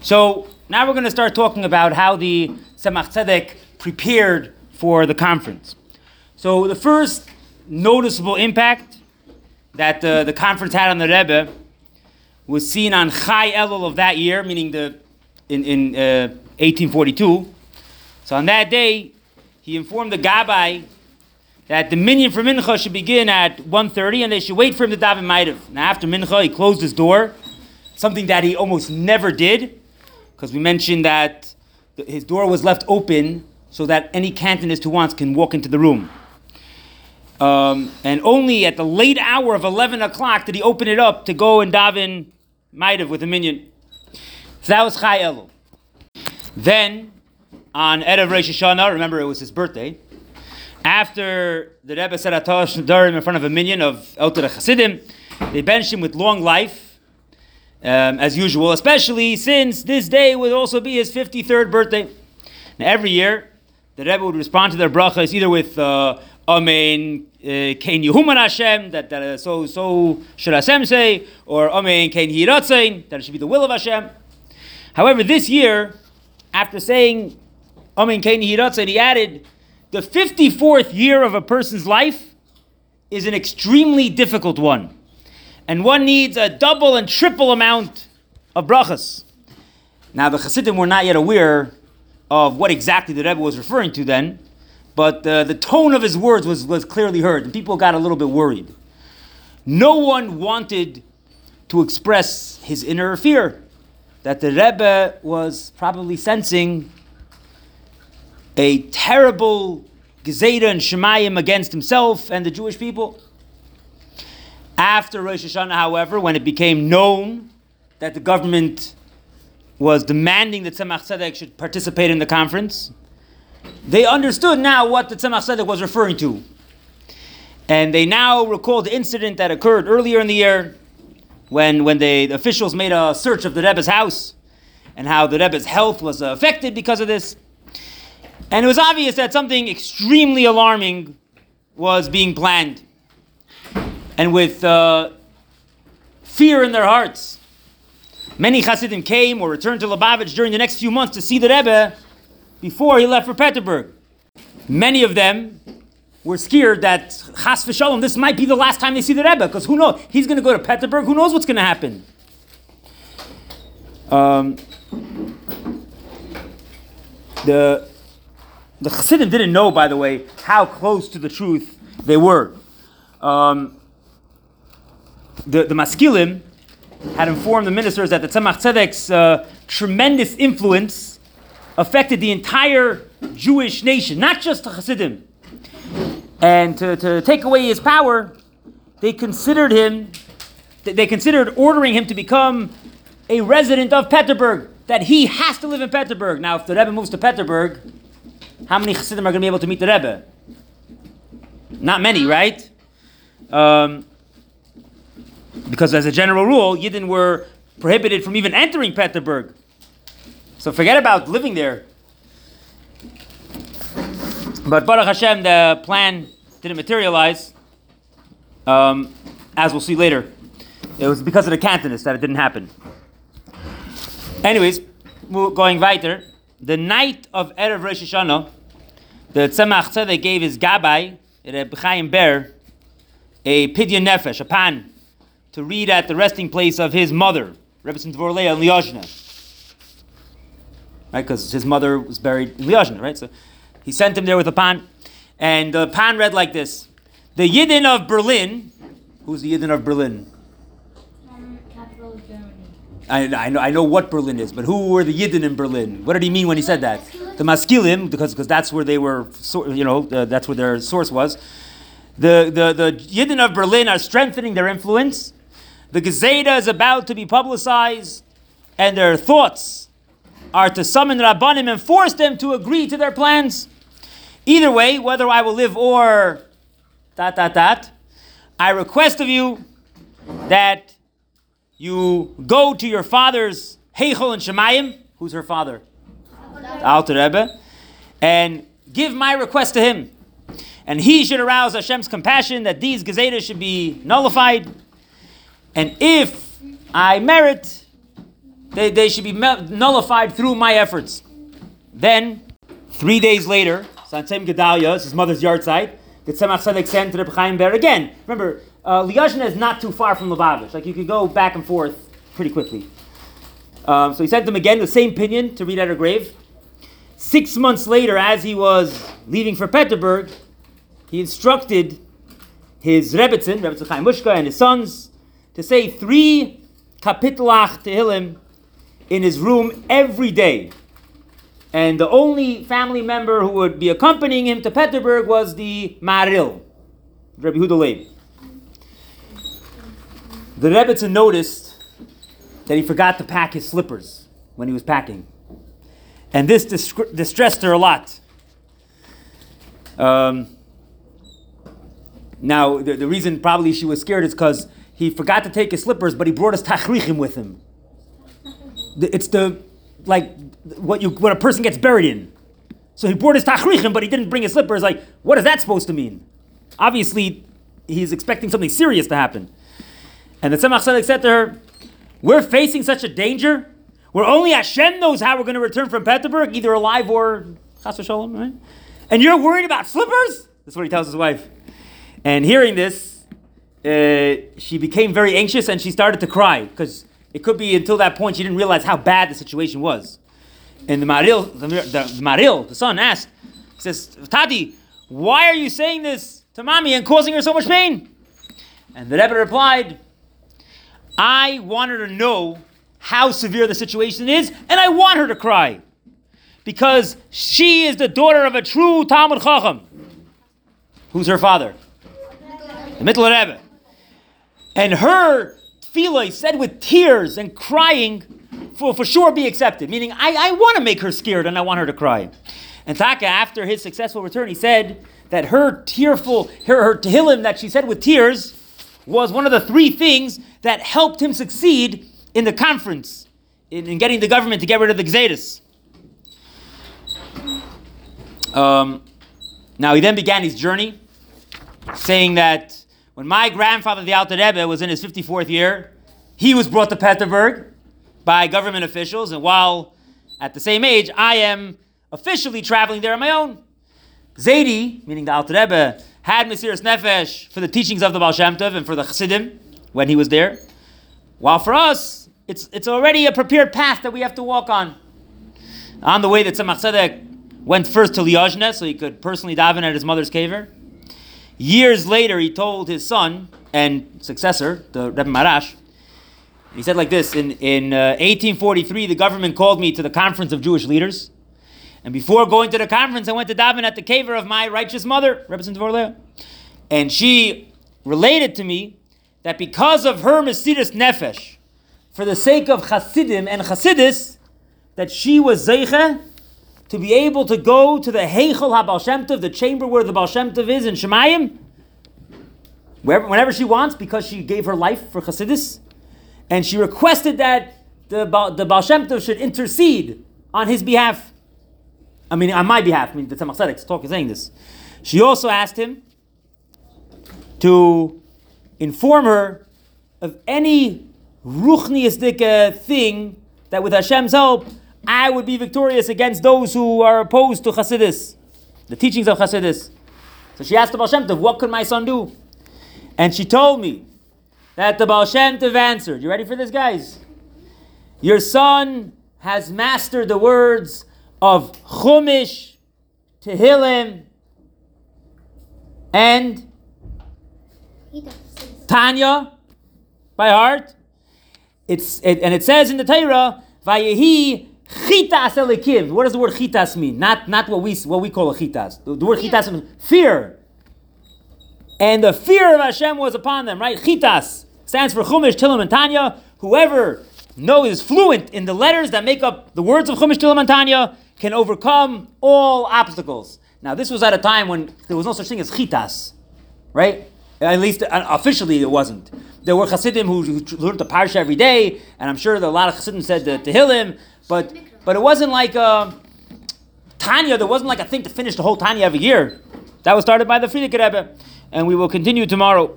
So now we're going to start talking about how the Tzemach Tzedek prepared for the conference. So the first noticeable impact that uh, the conference had on the Rebbe was seen on Chai Elul of that year, meaning the in, in uh, 1842. So on that day, he informed the Gabbai that the minyan for Mincha should begin at 1.30 and they should wait for him to daven Ma'ariv. Now after Mincha, he closed his door, something that he almost never did, because we mentioned that his door was left open so that any Cantonist who wants can walk into the room. Um, and only at the late hour of 11 o'clock did he open it up to go and daven Ma'ariv with a minyan. So that was Chai Elul. Then, on Erev Rosh Hashanah, remember it was his birthday, after the Rebbe said Atash Nadarim in front of a minyan of Elter Chassidim, they benched him with long life, um, as usual, especially since this day would also be his 53rd birthday. Now, every year, the Rebbe would respond to their brachas either with uh, Amen, Kein Yehuman Hashem, that, that uh, so so should Hashem say, or Amen, Kein Yiratzain, that it should be the will of Hashem. However, this year, after saying Amen, Kein Yiratzain, he added, the 54th year of a person's life is an extremely difficult one. And one needs a double and triple amount of brachas. Now, the Hasidim were not yet aware of what exactly the Rebbe was referring to then, but uh, the tone of his words was, was clearly heard, and people got a little bit worried. No one wanted to express his inner fear that the Rebbe was probably sensing a terrible Gezeda and Shemayim against himself and the Jewish people. After Rosh Hashanah, however, when it became known that the government was demanding that Tzemach Tzedek should participate in the conference, they understood now what the Tzemach Tzedek was referring to. And they now recalled the incident that occurred earlier in the year when, when they, the officials made a search of the Rebbe's house and how the Rebbe's health was affected because of this. And it was obvious that something extremely alarming was being planned. And with uh, fear in their hearts, many Hasidim came or returned to Lubavitch during the next few months to see the Rebbe before he left for Petersburg. Many of them were scared that Chas v'shalom, this might be the last time they see the Rebbe, because who knows? He's going to go to Petersburg. Who knows what's going to happen? Um, the the Chassidim didn't know, by the way, how close to the truth they were. Um, the, the Maskilim had informed the ministers that the Tzemach Tzedek's uh, tremendous influence affected the entire Jewish nation, not just the Chassidim. And to, to take away his power, they considered him, they considered ordering him to become a resident of Petersburg, that he has to live in Petersburg. Now, if the Rebbe moves to Petersburg, how many Chassidim are going to be able to meet the Rebbe? Not many, right? Um, because as a general rule, Yidden were prohibited from even entering Petersburg. So forget about living there. But Baruch Hashem, the plan didn't materialize, um, as we'll see later. It was because of the Cantonists that it didn't happen. Anyways, going weiter the night of Erev Rosh Hashanah, the Tzemach Tzedek gave his Gabbai, Reb Chaim Ber, a pidyon nefesh, a pan, to read at the resting place of his mother, Rebbe Dvor Leah in Liozhna. Right, because his mother was buried in Liozhna, right? So he sent him there with a pan, and the pan read like this: The Yidden of Berlin, who's the Yidden of Berlin? Capital of Germany. I, I, know, I know what Berlin is, but who were the Yidden in Berlin? What did he mean when he said that? The Maskilim, because, because that's where they were, you know, uh, that's where their source was. The, the, the Yidden of Berlin are strengthening their influence. The Gezeda is about to be publicized, and their thoughts are to summon Rabbanim and force them to agree to their plans. Either way, whether I will live or that, that, that, I request of you that you go to your father's Heichel and Shemayim, who's her father? Alter Rebbe, and give my request to him. And he should arouse Hashem's compassion that these gazetas should be nullified. And if I merit they, they should be nullified through my efforts. Then, three days later, Santem Gedalia, his mother's yahrzeit, the Tzemach Tzedek sent the Chaim Ber again. Remember, uh, Liozhna is not too far from Lubavitch. Like you could go back and forth pretty quickly. Um, so he sent them again the same pidyon to read at her grave. Six months later, as he was leaving for Peterburg, he instructed his Rebbetzin, Rebbetzin Chaya Mushka, and his sons to say three kapitlach Tehillim in his room every day. And the only family member who would be accompanying him to Peterburg was the Maharil, Rabbi Huda Leib. The Rebbetzin noticed that he forgot to pack his slippers when he was packing. And this distressed her a lot. Um, now, the, the reason probably she was scared is because he forgot to take his slippers, but he brought his tachrichim with him. It's the, like, what you what a person gets buried in. So he brought his tachrichim, but he didn't bring his slippers. Like, what is that supposed to mean? Obviously, he's expecting something serious to happen. And the Tzemach Tzedek said to her, "We're facing such a danger. Where only Hashem knows how we're going to return from Peterburg, either alive or chas v'sholem, right? And you're worried about slippers? That's what he tells his wife. And hearing this, uh, she became very anxious and she started to cry because it could be until that point she didn't realize how bad the situation was. And the Maharil, the, the, the Maharil, the son, asked, he says, Tati, why are you saying this to mommy and causing her so much pain? And the Rebbe replied, I want her to know how severe the situation is, and I want her to cry. Because she is the daughter of a true Talmud Chacham. Who's her father? The Mittler Rebbe. And her tefillah said with tears and crying for, for sure be accepted. Meaning, I, I want to make her scared and I want her to cry. And Taka, after his successful return, he said that her tearful, her, her tehillim that she said with tears was one of the three things that helped him succeed in the conference, in, in getting the government to get rid of the Gzedis. Um, now, he then began his journey, saying that when my grandfather, the Alter Rebbe, was in his 54th year, he was brought to Peterburg by government officials, and while at the same age, I am officially traveling there on my own. Zaidi, meaning the Alter Rebbe, had Mesiras Nefesh for the teachings of the Baal Shem Tov and for the Chassidim when he was there. While for us, it's, it's already a prepared path that we have to walk on. On the way that Tzemach Tzedek went first to Liozhna so he could personally daven at his mother's kever. Years later, he told his son and successor, the Rebbe Maharash, he said like this In, in uh, 1843, the government called me to the conference of Jewish leaders. And before going to the conference, I went to daven at the kever of my righteous mother, Rebbe And she related to me that because of her Mesiras Nefesh, for the sake of Hasidim and Hasidis, that she was Zeicha to be able to go to the Heichel HaBaal Shem Tov, the chamber where the Baal Shem Tov is in Shemayim, wherever, whenever she wants, because she gave her life for Hasidis, and she requested that the, the Baal Shem Tov should intercede on his behalf. I mean, on my behalf. I mean, the Tzemach Tzedek's talk is saying this. She also asked him to inform her of any ruchniistic thing that with Hashem's help, I would be victorious against those who are opposed to Hasidus, the teachings of Hasidus. So she asked the Baal Shem Tov, what could my son do? And she told me that the Baal Shem Tov answered, you ready for this, guys? Your son has mastered the words of Chumash, Tehillim, and Tanya by heart. It's it, and it says in the Torah, "Vayehi chitas Elokim." What does the word chitas mean? Not not what we what we call a chitas. The, the word chitas means fear. And the fear of Hashem was upon them, right? Chitas stands for Chumash, Tilim, and Tanya. Whoever knows is fluent in the letters that make up the words of Chumash, Tilim, and Tanya can overcome all obstacles. Now, this was at a time when there was no such thing as chitas, right? At least uh, officially it wasn't. There were Hasidim who, who learned the Parsha every day, and I'm sure that a lot of Hasidim said the Tehillim, but, but it wasn't like a, uh, Tanya, there wasn't like a thing to finish the whole Tanya every year. That was started by the Frierdiker Rebbe, and we will continue tomorrow.